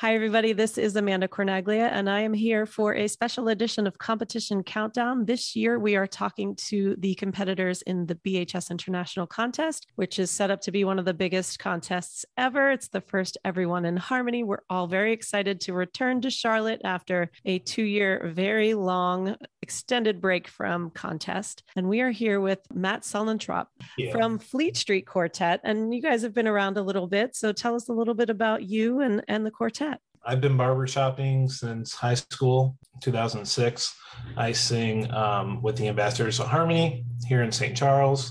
Hi, everybody. This is Amanda Cornaglia, and I am here for a special edition of Competition Countdown. This year, we are talking to the competitors in the BHS International Contest, which is set up to be one of the biggest contests ever. It's the first Everyone in Harmony. We're all very excited to return to Charlotte after a two year, very long, extended break from contest. And we are here with Matt Sullentrop yeah. from Fleet Street Quartet. And you guys have been around a little bit. So tell us a little bit about you and, and the quartet. I've been barber shopping since high school, 2006. I sing um, with the Ambassadors of Harmony here in St. Charles,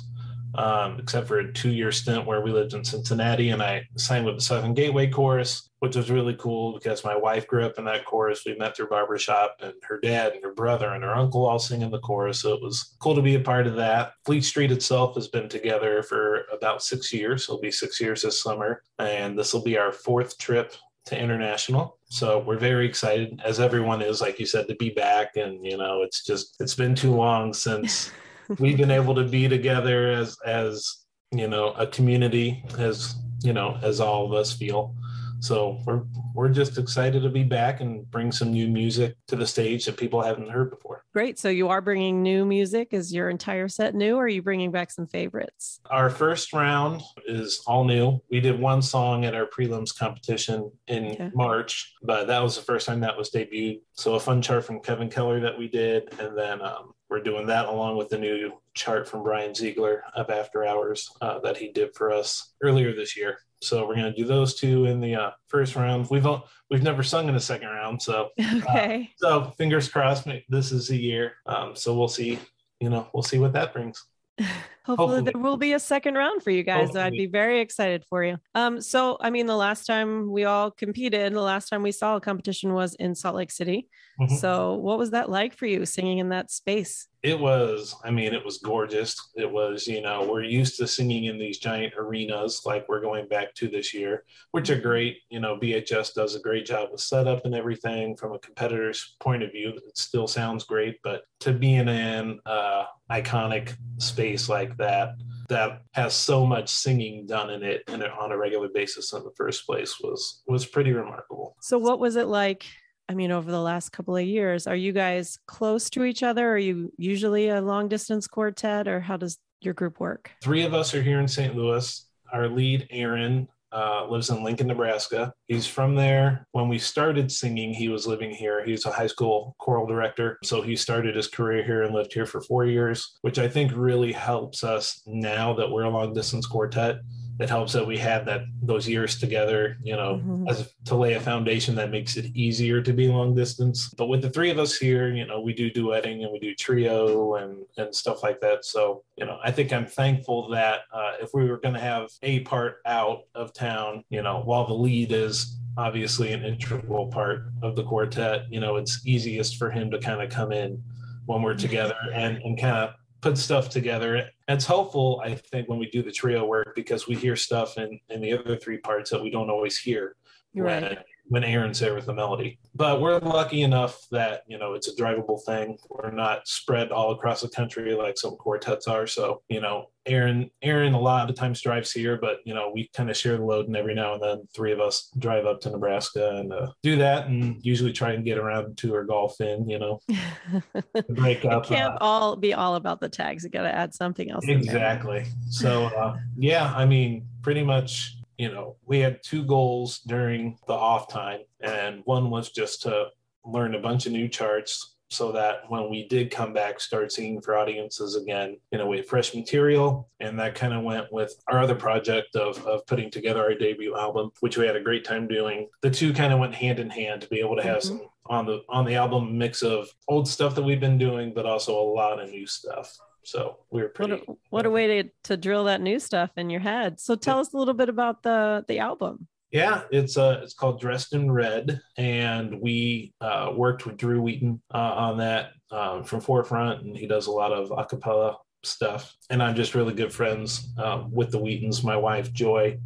um, except for a two year stint where we lived in Cincinnati. And I sang with the Southern Gateway Chorus, which was really cool because my wife grew up in that chorus. We met through barbershop, and her dad and her brother and her uncle all sing in the chorus. So it was cool to be a part of that. Fleet Street itself has been together for about six years. It'll be six years this summer. And this will be our fourth trip to international. So we're very excited, as everyone is, like you said, to be back. And you know, it's just it's been too long since we've been able to be together as as you know a community, as you know, as all of us feel. So we're we're just excited to be back and bring some new music to the stage that people haven't heard before. Great. So you are bringing new music. Is your entire set new, or are you bringing back some favorites? Our first round is all new. We did one song at our prelims competition in okay. March, but that was the first time that was debuted. So a fun chart from Kevin Keller that we did, and then um, we're doing that along with the new chart from Brian Ziegler of After Hours uh, that he did for us earlier this year. So we're going to do those two in the uh, first round. We've we've never sung in the second round, so okay. Uh, so fingers crossed. This is the year. Um, so we'll see. You know, we'll see what that brings. Hopefully, Hopefully, there will be a second round for you guys. Hopefully. I'd be very excited for you. Um, so I mean, the last time we all competed, the last time we saw a competition was in Salt Lake City. Mm-hmm. So what was that like for you singing in that space? It was, I mean, it was gorgeous. It was, you know, we're used to singing in these giant arenas like we're going back to this year, which are great. You know, BHS does a great job with setup and everything from a competitor's point of view. It still sounds great, but to be in an uh, iconic space like that, that has so much singing done in it and on a regular basis in the first place was was pretty remarkable. So what was it like I mean, over the last couple of years, are you guys close to each other? Are you usually a long distance quartet, or how does your group work? Three of us are here in St. Louis. Our lead, Aaron, uh, lives in Lincoln, Nebraska. He's from there. When we started singing, he was living here. He's a high school choral director. So he started his career here and lived here for four years, which I think really helps us now that we're a long distance quartet it helps that we have that those years together you know mm-hmm. as to lay a foundation that makes it easier to be long distance. But with the three of us here you know we do duetting and we do trio and and stuff like that. So you know i think i'm thankful that uh, if we were going to have a part out of town you know while the lead is obviously an integral part of the quartet you know it's easiest for him to kind of come in when we're together and and kind of put stuff together. It's helpful, I think, when we do the trio work because we hear stuff in, in the other three parts that we don't always hear. Right when Aaron's there with the melody. But we're lucky enough that, you know, it's a drivable thing. We're not spread all across the country like some quartets are. So, you know, Aaron, Aaron a lot of the times drives here, but you know, we kind of share the load and every now and then three of us drive up to Nebraska and uh, do that and usually try and get around to our golf in, you know, break up. It can't uh, all be all about the tags. You got to add something else. Exactly. So, uh, yeah, I mean, pretty much you know, we had two goals during the off time, and one was just to learn a bunch of new charts so that when we did come back, start singing for audiences again, you know, we had fresh material. And that kind of went with our other project of, of putting together our debut album, which we had a great time doing. The two kind of went hand in hand to be able to have mm-hmm. some on the on the album mix of old stuff that we've been doing, but also a lot of new stuff. So we were pretty. What a, what a way to, to drill that new stuff in your head. So tell yeah. us a little bit about the the album. Yeah, it's uh it's called Dressed in Red, and we uh, worked with Drew Wheaton uh, on that um, from Forefront, and he does a lot of acapella stuff. And I'm just really good friends uh, with the Wheatons. My wife Joy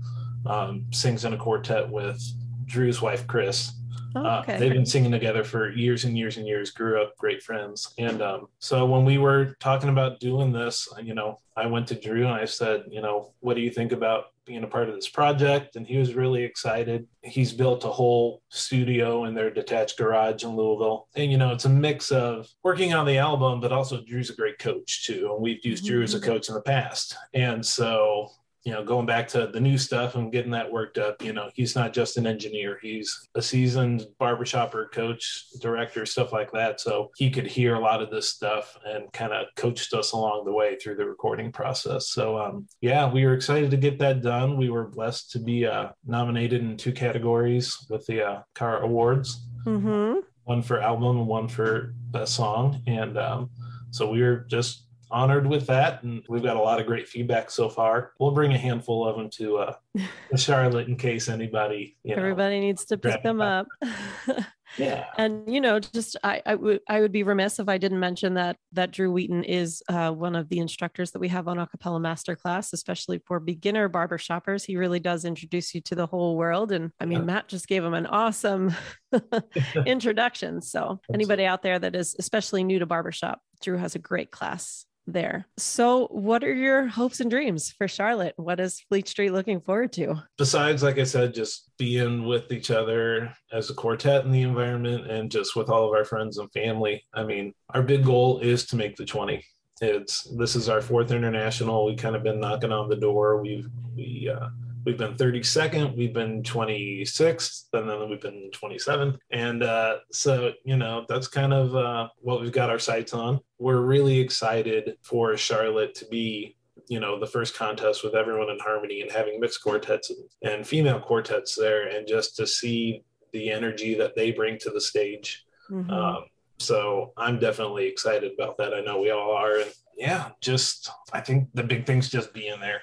um, sings in a quartet with Drew's wife Chris, Oh, uh, they've been singing together for years and years and years, grew up great friends. And um, so when we were talking about doing this, you know, I went to Drew and I said, you know, what do you think about being a part of this project? And he was really excited. He's built a whole studio in their detached garage in Louisville. And, you know, it's a mix of working on the album, but also Drew's a great coach too. And we've used Drew as a coach in the past. And so you know, going back to the new stuff and getting that worked up, you know, he's not just an engineer, he's a seasoned barbershopper, coach, director, stuff like that. So he could hear a lot of this stuff and kind of coached us along the way through the recording process. So, um, yeah, we were excited to get that done. We were blessed to be uh, nominated in two categories with the uh, CARA Awards Mm-hmm. one for album and one for best song. And um, so we were just honored with that and we've got a lot of great feedback so far we'll bring a handful of them to uh to charlotte in case anybody you know Everybody needs to pick them up. yeah and you know, just I, I would I would be remiss if I didn't mention that that Drew Wheaton is uh, one of the instructors that we have on Acapella Masterclass, especially for beginner barber shoppers. He really does introduce you to the whole world. And I mean, Yeah. Matt just gave him an awesome introduction. So anybody out there that is especially new to barbershop, Drew has a great class there. So what are your hopes and dreams for Charlotte? What is Fleet Street looking forward to? besides like i said just being with each other as a quartet in the environment and just with all of our friends and family i mean our big goal is to make the 20 it's this is our fourth international we kind of been knocking on the door we've we uh we've been 32nd we've been 26th and then we've been 27th and uh so you know that's kind of uh what we've got our sights on. We're really excited for charlotte to be you know the first contest with everyone in harmony and having mixed quartets and, and female quartets there and just to see the energy that they bring to the stage. Mhm. um, so i'm definitely excited about that. I know we all are. And yeah just i think the big thing's just being there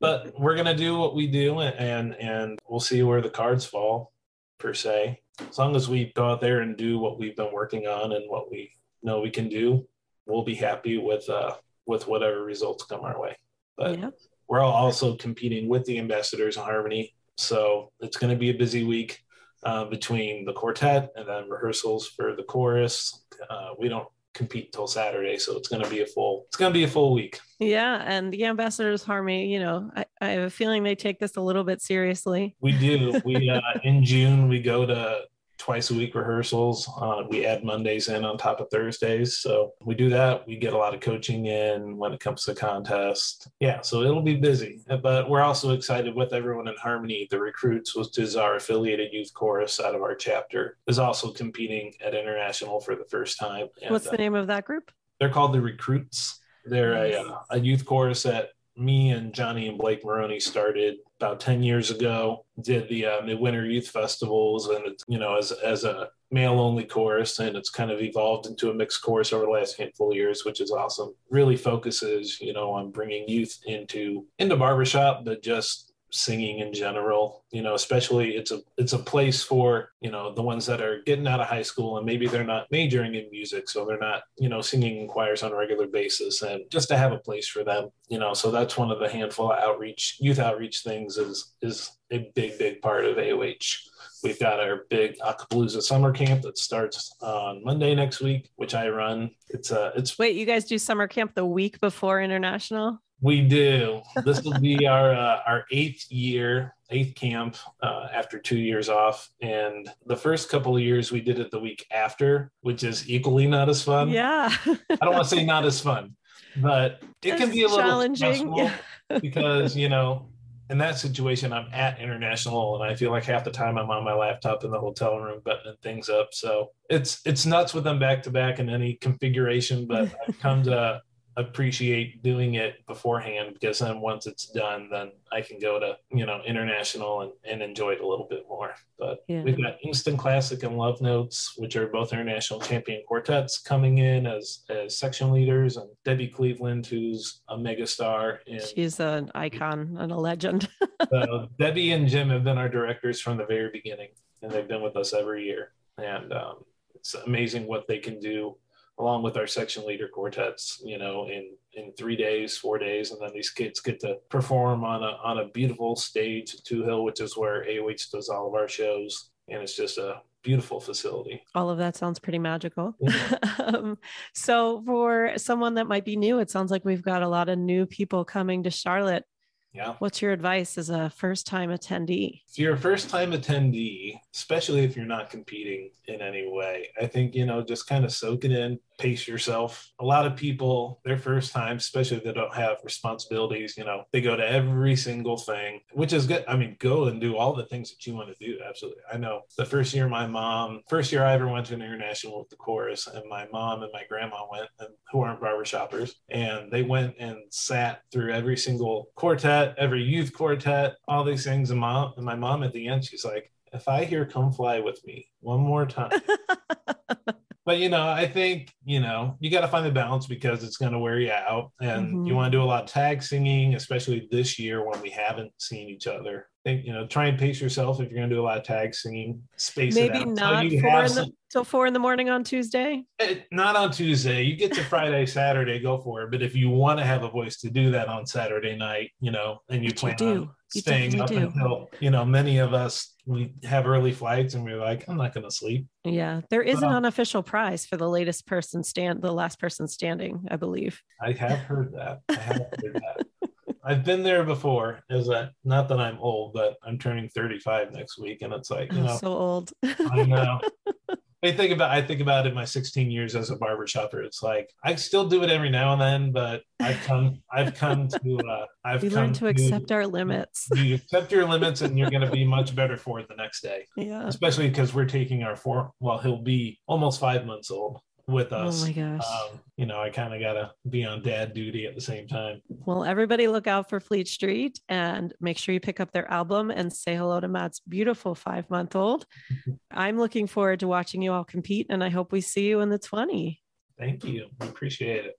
but we're gonna do what we do and and, and we'll see where the cards fall per se. As long as we go out there and do what we've been working on and what we know we can do we'll be happy with uh with whatever results come our way. But yeah. we're all also competing with the ambassadors in harmony so it's going to be a busy week uh, between the quartet and then rehearsals for the chorus. Uh, we don't compete till saturday so it's going to be a full it's going to be a full week Yeah, and the ambassadors harmony, you know, I, I have a feeling they take this a little bit seriously. we do we uh, in june we go to twice a week rehearsals. Uh, we add mondays in on top of thursdays. So we do that. We get a lot of coaching in when it comes to contest. Yeah so it'll be busy. But we're also excited with everyone in harmony. The recruits which is our affiliated youth chorus out of our chapter. Is also competing at international for the first time. And, What's uh, the name of that group? they're called the recruits. They're Nice. uh, a youth chorus that me and johnny and blake maroney started about 10 years ago did the uh, midwinter youth festivals and it's you know as, as a male only chorus and it's kind of evolved into a mixed chorus over the last handful of years which is awesome. Really focuses you know on bringing youth into into barbershop but just singing in general you know especially it's a it's a place for you know the ones that are getting out of high school and maybe they're not majoring in music so they're not you know singing in choirs on a regular basis and just to have a place for them you know so that's one of the handful of outreach youth outreach things is is a big big part of AOH we've got our big Acapalooza summer camp that starts on Monday next week which I run it's uh it's Wait, you guys do summer camp the week before international? we do. This will be our uh, our eighth year, eighth camp uh, after two years off. And the first couple of years we did it the week after, which is equally not as fun. yeah. I don't want to say not as fun, but it can be a little challenging. because you know in that situation i'm at international and i feel like half the time i'm on my laptop in the hotel room buttoning things up. So it's it's nuts with them back to back in any configuration but i've come to appreciate doing it beforehand because then once it's done then i can go to you know international and, and enjoy it a little bit more but Yeah. we've got instant classic and love notes which are both international champion quartets coming in as as section leaders and debbie cleveland who's a megastar in She's an icon and a legend. so Debbie and Jim have been our directors from the very beginning, and they've been with us every year. And um, it's amazing what they can do, along with our section leader quartets. You know, in in three days, four days, and then these kids get to perform on a on a beautiful stage at Touhill, which is where AOH does all of our shows. and it's just a beautiful facility. All of that sounds pretty magical. Yeah. um, so, for someone that might be new, it sounds like we've got a lot of new people coming to Charlotte. Yeah. What's your advice as a first time attendee? If you're a first time attendee, especially if you're not competing in any way, I think, you know, just kind of soak it in, pace yourself. A lot of people, their first time, especially if they don't have responsibilities, you know, they go to every single thing, which is good. I mean, go and do all the things that you want to do. Absolutely. I know the first year my mom, first year I ever went to an international with the chorus, and my mom and my grandma went, and who aren't barbershoppers, and they went and sat through every single quartet, every youth quartet, all these things. And mom and my mom at the end, she's like, if I hear come fly with me one more time, but you know, I think you know you got to find the balance because it's going to wear you out, and mm-hmm. you want to do a lot of tag singing, especially this year when we haven't seen each other. I think you know, try and pace yourself if you're going to do a lot of tag singing. Space maybe not four in the, till four in the morning on Tuesday. It, eh, not on Tuesday. You get to Friday, Saturday, go for it. But if you want to have a voice to do that on Saturday night, you know, and you but plan you on staying up do. until you know, many of us we have early flights and we're like, I'm not going to sleep. Yeah, there is an um, unofficial prize for the latest person stand, the last person standing, I believe. I have heard that. I have heard that. I've been there before. Is that not that I'm old, but I'm turning 35 next week, and it's like you oh, know, so old. I know. I think about I think about in my 16 years as a barber shopper. It's like I still do it every now and then, but I've come I've come to uh, I've we learned to, to accept our limits. You accept your limits, and you're going to be much better for it the next day. Yeah, especially because we're taking our four. Well, he'll be almost five months old with oh us. Oh my gosh. Um, you know, I kind of got to be on dad duty at the same time. Well, everybody look out for Fleet Street and make sure you pick up their album and say hello to Matt's beautiful five month old. I'm looking forward to watching you all compete and I hope we see you in the 20. Thank you. I appreciate it.